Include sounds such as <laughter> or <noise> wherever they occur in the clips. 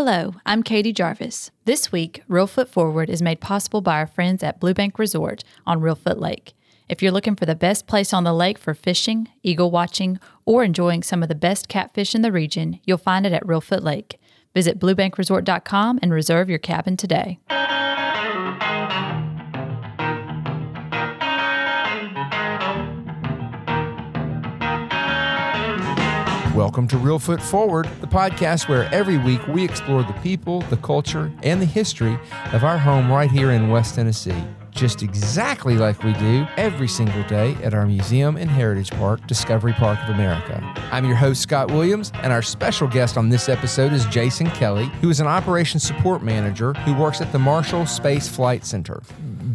Hello, I'm Katie Jarvis. This week, Reelfoot Forward is made possible by our friends at Blue Bank Resort on Reelfoot Lake. If you're looking for the best place on the lake for fishing, eagle watching, or enjoying some of the best catfish in the region, you'll find it at Reelfoot Lake. Visit bluebankresort.com and reserve your cabin today. Welcome to Reelfoot Forward, the podcast where every week we explore the people, the culture, and the history of our home right here in West Tennessee. Just exactly like we do every single day at our museum and heritage park, Discovery Park of America. I'm your host, Scott Williams, and our special guest on this episode is Jason Kelly, who is an operations support manager who works at the Marshall Space Flight Center.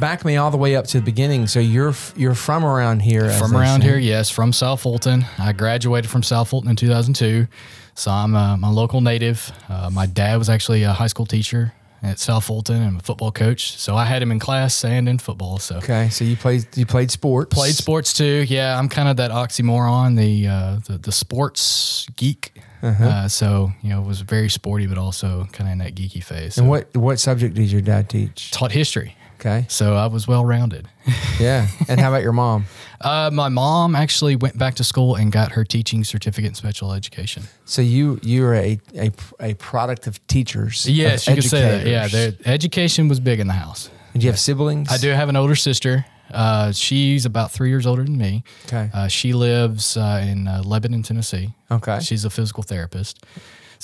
Back me all the way up to the beginning. So you're you're from around here. From around here, yes, from South Fulton. I graduated from South Fulton in 2002, so I'm a, I'm a local native. Uh, my dad was actually a high school teacher at South Fulton and a football coach, so I had him in class and in football. So Okay, so you played you played sports. played sports too. Yeah, I'm kind of that oxymoron, the uh, the, the sports geek. Uh-huh. uh so you know, was very sporty, but also kind of in that geeky phase. And what what subject did your dad teach? taught history, Okay. so I was well rounded. <laughs> Yeah. And how about your mom? Uh, my mom actually went back to school and got her teaching certificate in special education. So you you're a a, a product of teachers. Yes, of you could say that. Yeah, education was big in the house. Did you have siblings? I do have an older sister. Uh, she's about three years older than me. Okay. Uh, she lives uh, in uh, Lebanon, Tennessee. Okay. She's a physical therapist.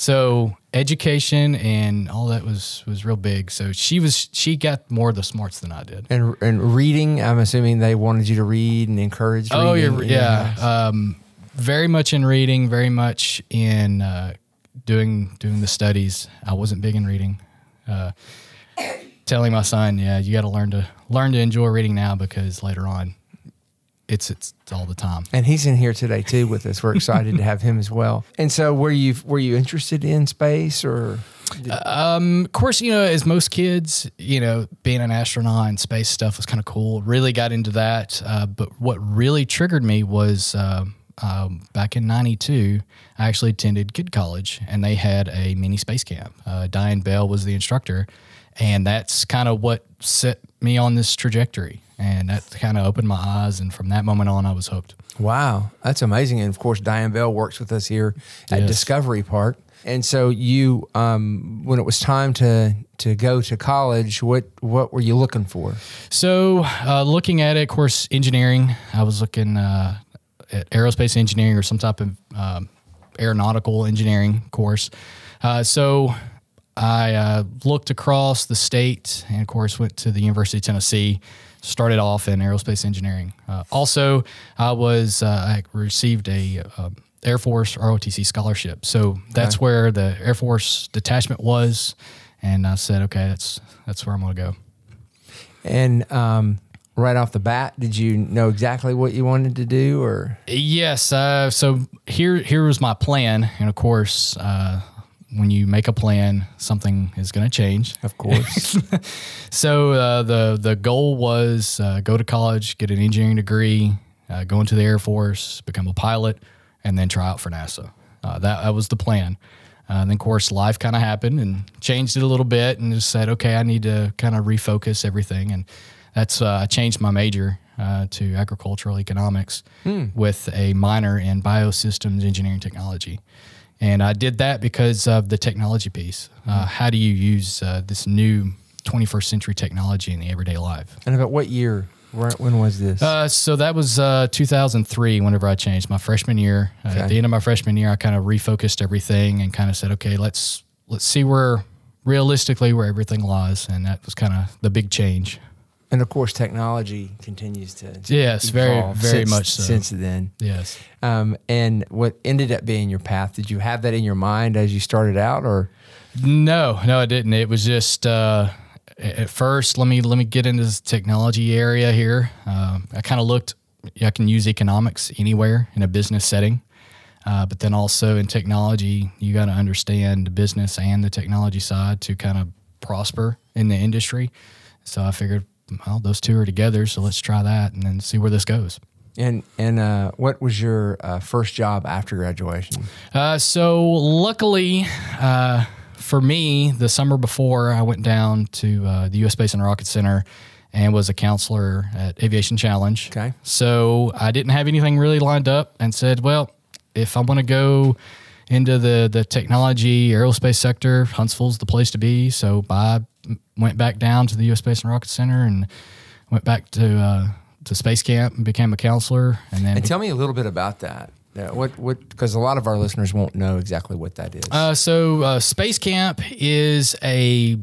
So education and all that was was real big. So she was she got more of the smarts than I did. And and reading, I'm assuming they wanted you to read and encourage. Oh, reading in yeah. Um, very much in reading, very much in uh, doing doing the studies. I wasn't big in reading. Uh, telling my son, yeah, you got to learn to learn to enjoy reading now because later on, it's it's all the time. And he's in here today too with us. We're excited to have him as well. And so, were you were you interested in space or? Um, of course, you know, as most kids, you know, being an astronaut and space stuff was kind of cool. Really got into that. Uh, but what really triggered me was uh, um, back in '92, I actually attended Kid College, and they had a mini space camp. Uh, Diane Bell was the instructor, and that's kind of what set me on this trajectory. And that kind of opened my eyes, and from that moment on, I was hooked. Wow, that's amazing. And of course, Diane Bell works with us here at Yes. Discovery Park. And so, you, um, when it was time to to go to college, what what were you looking for? So, uh, looking at it, of course, engineering. I was looking uh, at aerospace engineering or some type of um, aeronautical engineering course. Uh, so, I uh, looked across the state and, of course, went to the University of Tennessee. Started off in aerospace engineering. Uh, also, I was uh, I received a uh, Air Force ROTC scholarship. So that's where the Air Force detachment was, and I said, okay, that's that's where I'm going to go. And um, right off the bat, did you know exactly what you wanted to do, or Yes. Uh, so here, here was my plan, and of course, uh, when you make a plan, something is going to change. of course? <laughs> So uh, the the goal was uh, go to college, get an engineering degree, uh, go into the Air Force, become a pilot, and then try out for NASA. Uh, that that was the plan. Uh, and then, of course, life kind of happened and changed it a little bit, and just said, okay, I need to kind of refocus everything, and that's uh, I changed my major uh, to agricultural economics with a minor in biosystems engineering technology. And I did that because of the technology piece. Uh, how do you use uh, this new 21st century technology in the everyday life? and about what year? When was this? Uh, so that was uh, 2003. Whenever I changed my freshman year, uh, Okay. at the end of my freshman year, I kind of refocused everything and kind of said, okay, let's let's see where realistically where everything lies, and that was kind of the big change. And of course, technology continues to Yes, very- very since- much so. since then. Yes. Um, and what ended up being your path? Did you have that in your mind as you started out, or No, no, I didn't. It was just uh, at first. Let me let me get into this technology area here. Um, I kind of looked. I can use economics anywhere in a business setting, uh, but then also in technology, you got to understand the business and the technology side to kind of prosper in the industry. So I figured, well, those two are together, so let's try that and then see where this goes. and and uh, what was your uh, first job after graduation? Uh, so luckily, uh, for me, the summer before, I went down to uh, the U.S. Space and Rocket Center and was a counselor at Aviation Challenge. Okay. So I didn't have anything really lined up and said, well, if I want to go into the, the technology aerospace sector, Huntsville's the place to be. So I went back down to the U.S. Space and Rocket Center and went back to uh, to space camp and became a counselor. And then And tell me a little bit about that. Yeah, what what because a lot of our listeners won't know exactly what that is. Uh, so uh, space camp is a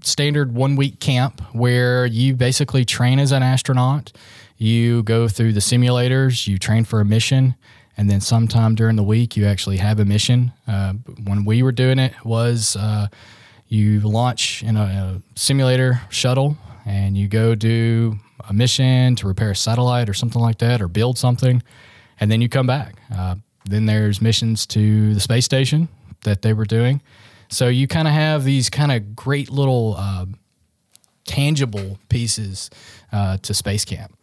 standard one week camp where you basically train as an astronaut. You go through the simulators, you train for a mission, and then sometime during the week you actually have a mission. Uh, when we were doing it was uh, you launch in a, a simulator shuttle and you go do a mission to repair a satellite or something like that or build something and then you come back. Uh, then there's missions to the space station that they were doing. So you kind of have these kind of great little uh, tangible pieces uh, to space camp.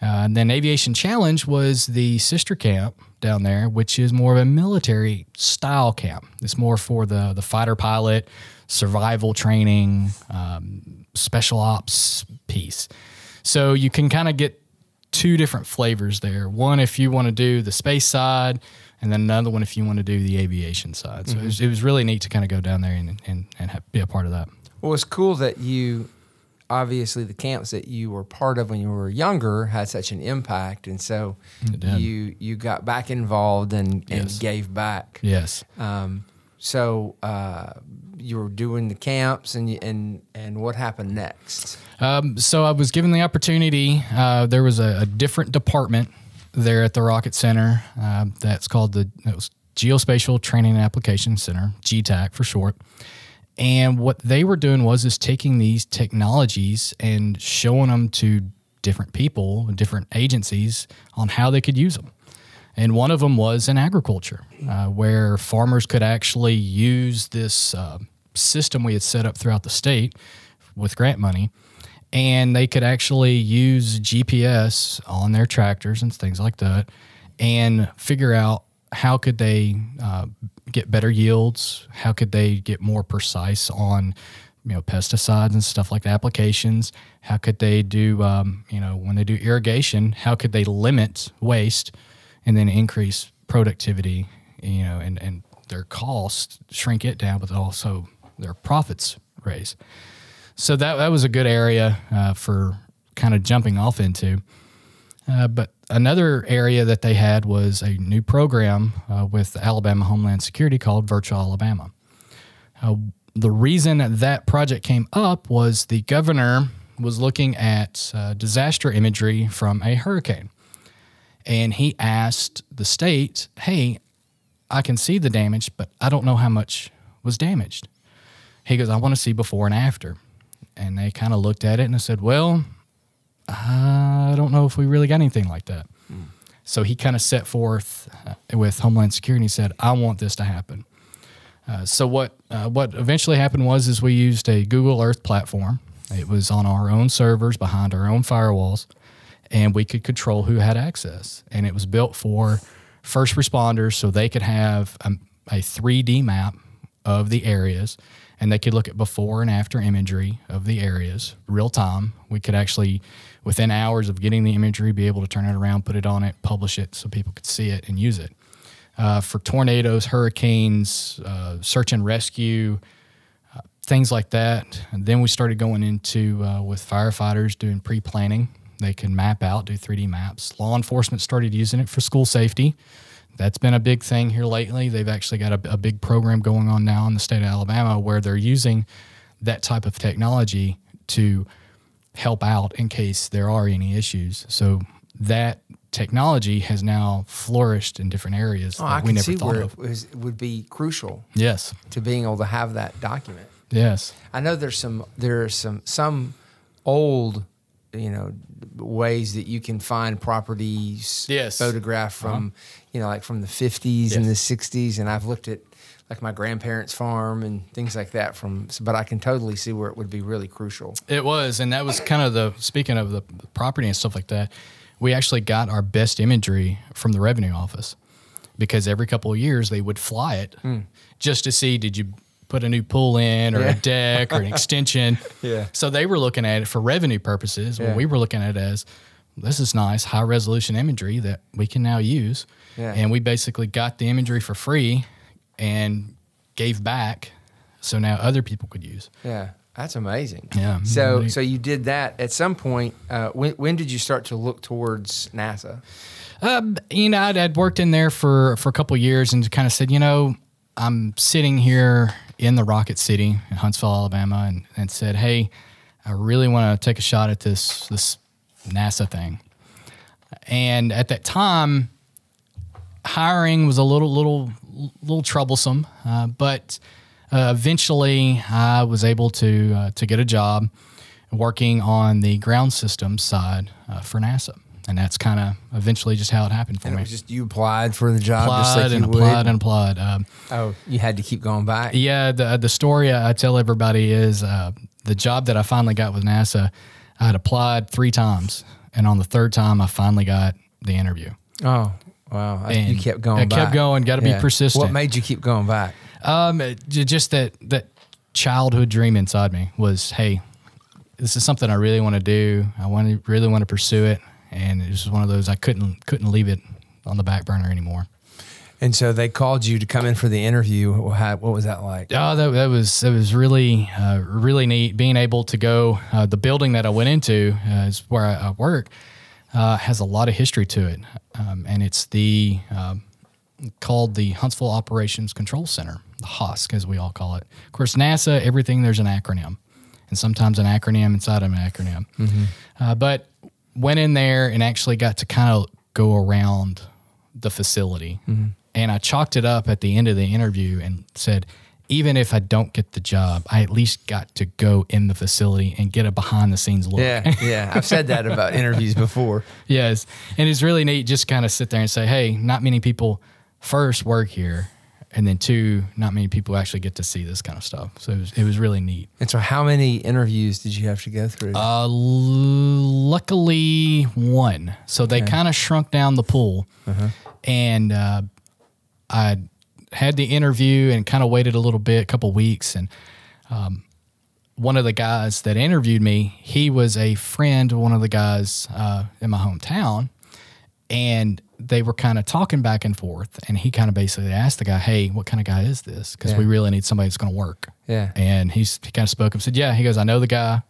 Uh, and then Aviation Challenge was the sister camp down there, which is more of a military style camp. It's more for the the fighter pilot, survival training, um, special ops piece. So you can kind of get two different flavors there. One if you want to do the space side, and then another one if you want to do the aviation side. So it, was, it was really neat to kind of go down there and and, and have, be a part of that. Well, it's cool that you obviously the camps that you were part of when you were younger had such an impact, and so you you got back involved and, and Yes. gave back. Yes. Um, so uh, you were doing the camps, and you, and and what happened next? Um, so I was given the opportunity. Uh, there was a, a different department there at the Rocket Center uh, that's called the was Geospatial Training and Application Center, GTAC for short. And what they were doing was is taking these technologies and showing them to different people, different agencies on how they could use them. And one of them was in agriculture, uh, where farmers could actually use this uh, system we had set up throughout the state with grant money, and they could actually use GPS on their tractors and things like that, and figure out how could they uh, get better yields, how could they get more precise on you know pesticides and stuff like that, applications how could they do um, you know when they do irrigation how could they limit waste and then increase productivity you know and, and their costs shrink it down but also their profits raise so that, that was a good area uh, for kind of jumping off into uh, but another area that they had was a new program uh, with Alabama Homeland Security called Virtual Alabama. Uh, the reason that project came up was the governor was looking at uh, disaster imagery from a hurricane. And he asked the state, hey, I can see the damage, but I don't know how much was damaged. He goes, I want to see before and after. And they kind of looked at it and said, well, I don't know if we really got anything like that. So he kind of set forth uh, with Homeland Security. And he said, "I want this to happen." Uh, so what uh, what eventually happened was is we used a Google Earth platform. It was on our own servers behind our own firewalls, and we could control who had access. And it was built for first responders, so they could have a, a 3D map of the areas, and they could look at before and after imagery of the areas real time. We could actually, within hours of getting the imagery, be able to turn it around, put it on it, publish it, so people could see it and use it. Uh, for tornadoes, hurricanes, uh, search and rescue, uh, things like that. And then we started going into uh, with firefighters doing pre-planning. They can map out, do 3D maps. Law enforcement started using it for school safety. That's been a big thing here lately. They've actually got a, a big program going on now in the state of Alabama where they're using that type of technology to help out in case there are any issues. So that technology has now flourished in different areas Oh, that I we never see thought where of. it was, would be crucial Yes. to being able to have that document. Yes. I know there's some there are some some old you know ways that you can find properties Yes. Uh-huh. photographed from you know like from the 50s and the 60s and I've looked at like my grandparents farm and things like that from but I can totally see where it would be really crucial. It was, and that was kind of the speaking of the property and stuff like that. We actually got our best imagery from the revenue office because every couple of years they would fly it just to see did you put a new pool in or Yeah. a deck or an <laughs> extension. Yeah. So they were looking at it for revenue purposes. Yeah. Well, we were looking at it as this is nice, high resolution imagery that we can now use. Yeah. And we basically got the imagery for free and gave back so now other people could use. Yeah, that's amazing. Yeah. So, Really- so you did that at some point. Uh, when when did you start to look towards NASA? Um, you know, I'd, I'd worked in there for, for a couple of years and kind of said, you know, I'm sitting here in the Rocket City in Huntsville, Alabama, and, and said, hey, I really want to take a shot at this this NASA thing. And at that time, hiring was a little little little troublesome, uh, but uh, eventually I was able to uh, to get a job working on the ground systems side uh, for NASA, and that's kind of eventually just how it happened for And it me. was just you applied for the job, just applied like you and would. applied and applied. Um, oh, you had to keep going back. yeah, the the story I tell everybody is uh, the job that I finally got with NASA. I had applied three times, and on the third time, I finally got the interview. Oh, wow! I- you kept going. I back. kept going, gotta be persistent. What made you keep going back? Um, just that that childhood dream inside me was, hey, this is something I really want to do. I want to really want to pursue it, and it was one of those I couldn't couldn't leave it on the back burner anymore. And so they called you to come in for the interview. How- What was that like? Oh, that, that was that was really uh, really neat. Being able to go, uh, the building that I went into uh, is where I, I work. Uh, has a lot of history to it, um, and it's the um, called the Huntsville Operations Control Center, the HOSC as we all call it. Of course, NASA, everything there's an acronym, and sometimes an acronym inside of an acronym. Uh, but went in there and actually got to kind of go around the facility. Mm-hmm. And I chalked it up at the end of the interview and said, even if I don't get the job, I at least got to go in the facility and get a behind the scenes look. Yeah, yeah. I've said that <laughs> about interviews before. yes. And it's really neat just kind of sit there and say, hey, not many people first work here. And then two, not many people actually get to see this kind of stuff. So it was, it was really neat. And so, how many interviews did you have to go through? Uh, l- luckily, one. So they kind of shrunk down the pool, and uh, I had the interview and kind of waited a little bit, a couple weeks, and um, one of the guys that interviewed me, he was a friend of one of the guys uh, in my hometown, and they were kind of talking back and forth, and he kind of basically asked the guy, "Hey, what kind of guy is this? Because Yeah. we really need somebody that's going to work." Yeah. And he's he kind of spoke up, said, "Yeah." He goes, "I know the guy.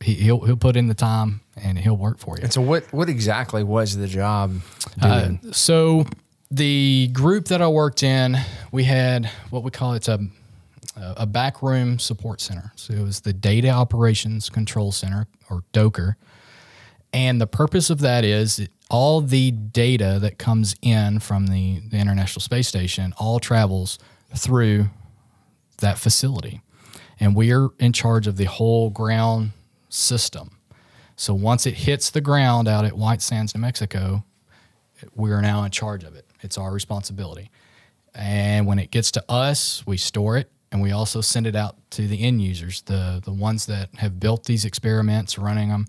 He, he'll he'll put in the time and he'll work for you." and so, what what exactly was the job Uh, so the group that I worked in, we had what we call it's a a backroom support center. So it was the Data Operations Control Center or DOCR. And the purpose of that is all the data that comes in from the, the International Space Station all travels through that facility. And we are in charge of the whole ground system. So once it hits the ground out at White Sands, New Mexico, we are now in charge of it. It's our responsibility. And when it gets to us, we store it and we also send it out to the end users, the the ones that have built these experiments, running them,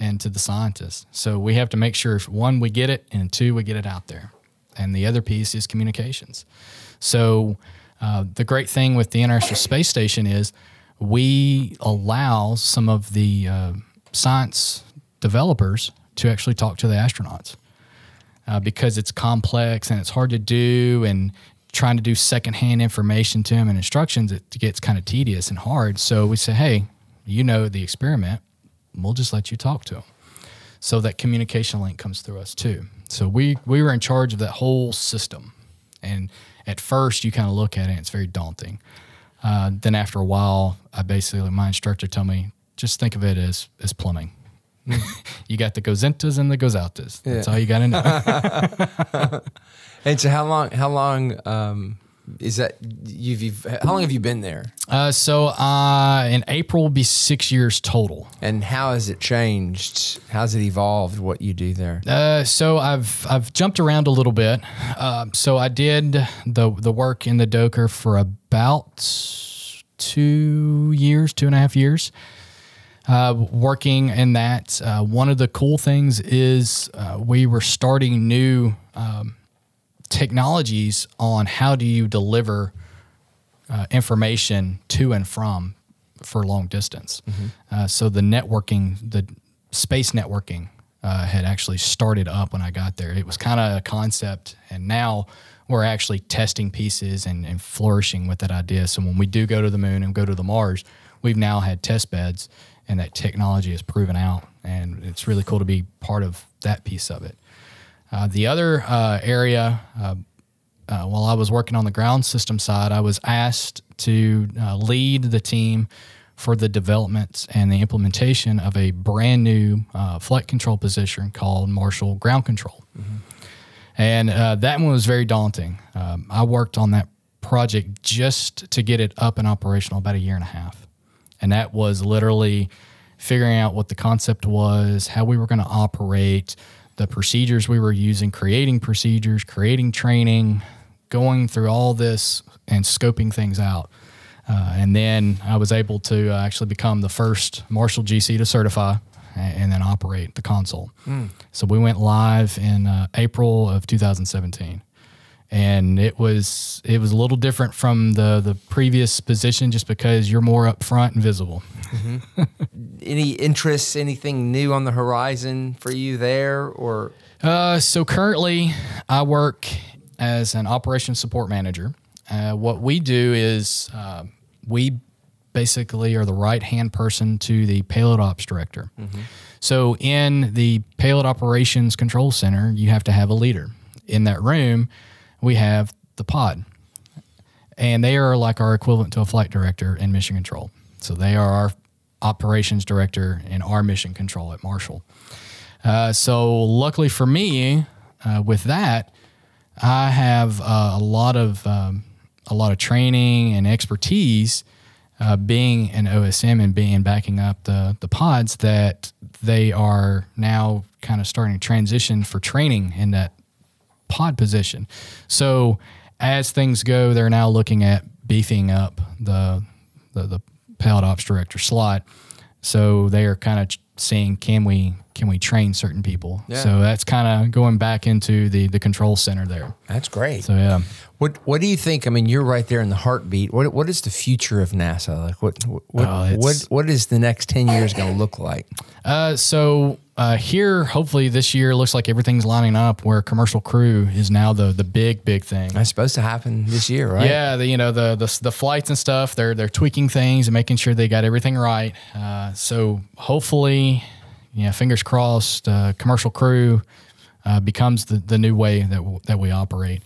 and to the scientists. So we have to make sure one we get it and two we get it out there. And the other piece is communications. So uh, the great thing with the International Space Station is we allow some of the uh, science developers to actually talk to the astronauts uh, because it's complex and it's hard to do and trying to do secondhand information to them and instructions it gets kind of tedious and hard so we say hey you know the experiment we'll just let you talk to them so that communication link comes through us too so we we were in charge of that whole system and at first you kind of look at it and it's very daunting uh, then after a while i basically my instructor told me just think of it as as plumbing <laughs> you got the gozentas and the gozaltas. That's all you got to know. <laughs> And so, how long? How long um, is that? You've, you've how long have you been there? Uh, so uh, in April will be six years total. And how has it changed? How's it evolved? What you do there? Uh, so I've I've jumped around a little bit. Um, so I did the the work in the Doker for about two years, two and a half years. Uh, working in that, uh, one of the cool things is uh, we were starting new um, technologies on how do you deliver uh, information to and from for long distance. Uh, so the networking, the space networking, uh, had actually started up when I got there. It was kind of a concept, and now we're actually testing pieces and, and flourishing with that idea. So when we do go to the moon and go to the Mars, we've now had test beds, and that technology is proven out, and it's really cool to be part of that piece of it. Uh, the other uh, area, uh, uh, while I was working on the ground system side, I was asked to uh, lead the team for the development and the implementation of a brand new uh, flight control position called Marshall Ground Control. And uh, that one was very daunting. Um, I worked on that project just to get it up and operational about a year and a half. And that was literally figuring out what the concept was, how we were going to operate, the procedures we were using, creating procedures, creating training, going through all this and scoping things out. Uh, and then I was able to uh, actually become the first Marshall GC to certify and, and then operate the console. So we went live in uh, April of 2017, and it was it was a little different from the the previous position just because you're more upfront and visible. <laughs> Any interests, anything new on the horizon for you there, or Uh, so currently, I work as an operations support manager. Uh, what we do is uh, we basically are the right hand person to the payload ops director. So in the payload operations control center, you have to have a leader. In that room, we have the pod, and they are like our equivalent to a flight director in mission control. So they are our operations director and our mission control at Marshall. Uh, so luckily for me, uh, with that, I have uh, a lot of um, a lot of training and expertise, uh, being an OSM and being backing up the the pods that they are now kind of starting to transition for training in that pod position. So as things go, they're now looking at beefing up the the, the payload ops director slot. So they are kind of seeing can we can we train certain people. Yeah. So that's kind of going back into the the control center there. that's great. So yeah. What What do you think? I mean, you're right there in the heartbeat. What What is the future of NASA? Like, what What Oh, it's- what, what is the next ten years going to look like? Uh, so uh, here, hopefully this year looks like everything's lining up where commercial crew is now the the big big thing. That's supposed to happen this year, right? Yeah, the, you know the, the the flights and stuff. They're they're tweaking things and making sure they got everything right. Uh, so hopefully, yeah, fingers crossed. Uh, commercial crew uh, becomes the, the new way that w- that we operate.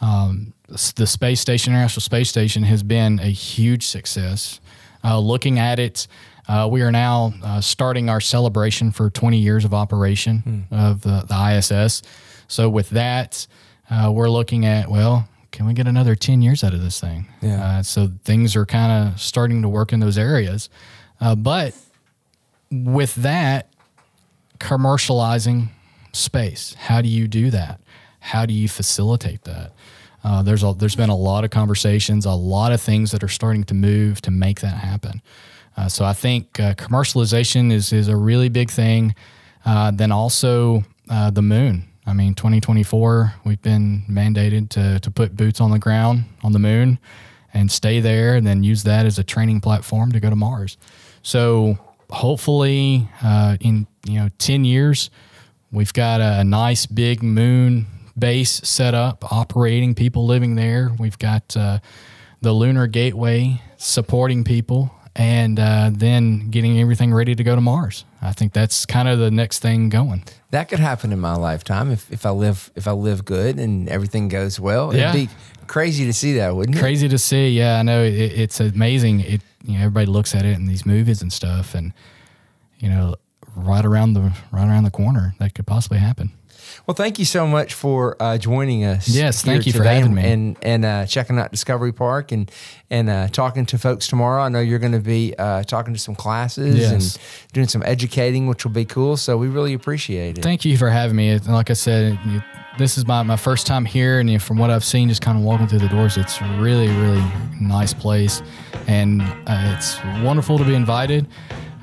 Um, the space station, International Space Station, has been a huge success. Uh, looking at it, uh, we are now uh, starting our celebration for 20 years of operation of the, the ISS. So with that, uh, we're looking at well, can we get another 10 years out of this thing? Yeah. Uh, so things are kind of starting to work in those areas, uh, but with that, commercializing space. How do you do that? How do you facilitate that? Uh, there's a, there's been a lot of conversations, a lot of things that are starting to move to make that happen. Uh, so I think uh, commercialization is is a really big thing. Uh, then also uh, the moon. I mean, 2024, we've been mandated to to put boots on the ground on the moon and stay there, and then use that as a training platform to go to Mars. So hopefully, uh, in you know 10 years, we've got a, nice big moon base set up, operating, people living there. We've got uh, the lunar gateway supporting people, and uh, then getting everything ready to go to Mars. I think that's kind of the next thing going. That could happen in my lifetime if, if I live if I live good and everything goes well. Yeah. It'd be crazy to see that, wouldn't it? Crazy to see. Yeah, I know it, it's amazing. It you know everybody looks at it in these movies and stuff, and you know right around the right around the corner that could possibly happen. Well, thank you so much for uh, joining us. Yes, thank you for having and, me. and and uh, checking out Discovery Park and and uh, talking to folks tomorrow. I know you're going to be uh, talking to some classes Yes. and doing some educating, which will be cool. So we really appreciate it. Thank you for having me. Like I said, you, this is my, my first time here, and you, from what I've seen, just kind of walking through the doors, it's a really, really nice place, and uh, it's wonderful to be invited.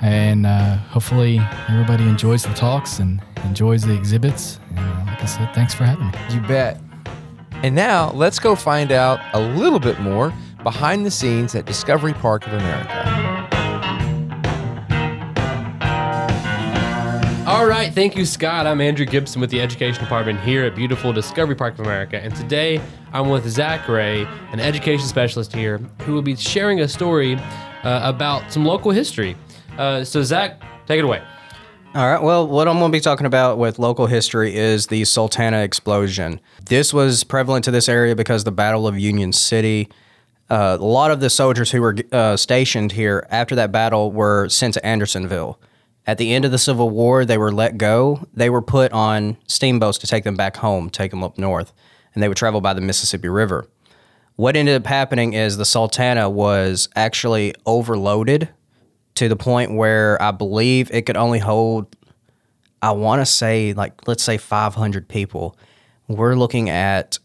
And uh, hopefully, everybody enjoys the talks and enjoys the exhibits. And uh, like I said, thanks for having me. You bet. And now let's go find out a little bit more behind the scenes at Discovery Park of America. All right, thank you, Scott. I'm Andrew Gibson with the Education Department here at beautiful Discovery Park of America. And today I'm with Zach Ray, an education specialist here, who will be sharing a story uh, about some local history. Uh, so, Zach, take it away. All right. Well, what I'm going to be talking about with local history is the Sultana explosion. This was prevalent to this area because the Battle of Union City. Uh, a lot of the soldiers who were uh, stationed here after that battle were sent to Andersonville. At the end of the Civil War, they were let go. They were put on steamboats to take them back home, take them up north, and they would travel by the Mississippi River. What ended up happening is the Sultana was actually overloaded to the point where I believe it could only hold, I want to say, like, let's say 500 people. We're looking at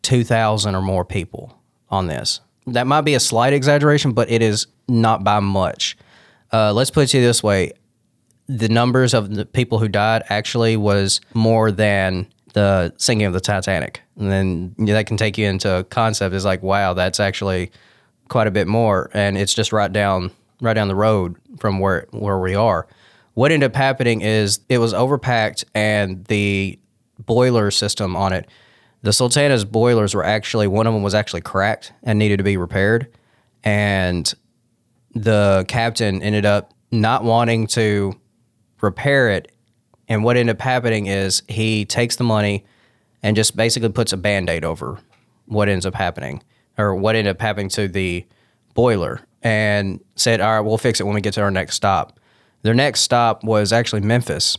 2,000 or more people on this. That might be a slight exaggeration, but it is not by much. Uh, let's put it this way the numbers of the people who died actually was more than the sinking of the Titanic. And then that can take you into concept is like, wow, that's actually quite a bit more. And it's just right down right down the road from where where we are. What ended up happening is it was overpacked and the boiler system on it, the Sultana's boilers were actually one of them was actually cracked and needed to be repaired. And the captain ended up not wanting to repair it. And what ended up happening is he takes the money and just basically puts a band aid over what ends up happening or what ended up happening to the boiler and said, All right, we'll fix it when we get to our next stop. Their next stop was actually Memphis.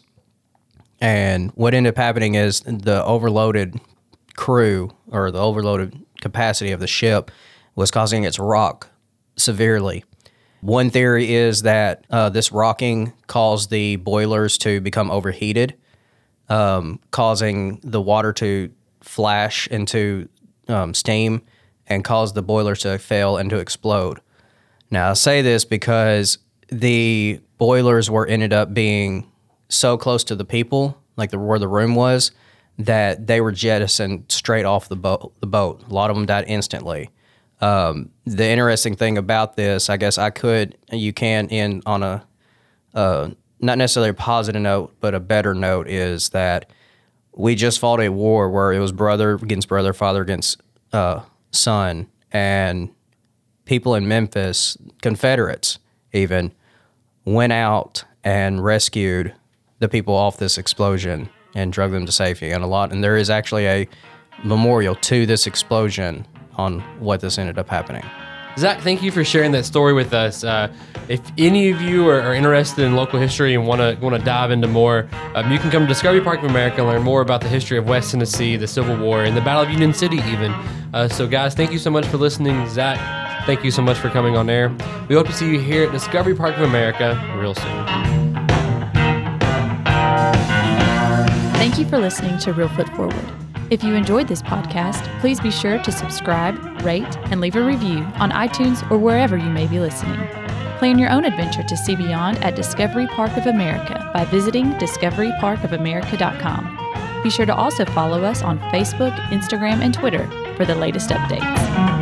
And what ended up happening is the overloaded crew or the overloaded capacity of the ship was causing it to rock severely. One theory is that uh, this rocking caused the boilers to become overheated, um, causing the water to flash into um, steam and cause the boilers to fail and to explode. Now, I say this because the boilers were ended up being so close to the people, like the, where the room was, that they were jettisoned straight off the boat. The boat. A lot of them died instantly. Um, the interesting thing about this, I guess I could, you can end on a, uh, not necessarily a positive note, but a better note is that we just fought a war where it was brother against brother, father against uh, son, and people in Memphis, Confederates even, went out and rescued the people off this explosion and drug them to safety. And a lot, and there is actually a memorial to this explosion on what this ended up happening. Zach, thank you for sharing that story with us. Uh, if any of you are, are, interested in local history and want to want to dive into more, um, you can come to Discovery Park of America and learn more about the history of West Tennessee, the Civil War, and the Battle of Union City, even. Uh, so, guys, thank you so much for listening. Zach, thank you so much for coming on air. We hope to see you here at Discovery Park of America real soon. Thank you for listening to Reelfoot Forward. If you enjoyed this podcast, please be sure to subscribe, rate, and leave a review on iTunes or wherever you may be listening. Plan your own adventure to see beyond at Discovery Park of America by visiting discoveryparkofamerica.com. Be sure to also follow us on Facebook, Instagram, and Twitter for the latest updates.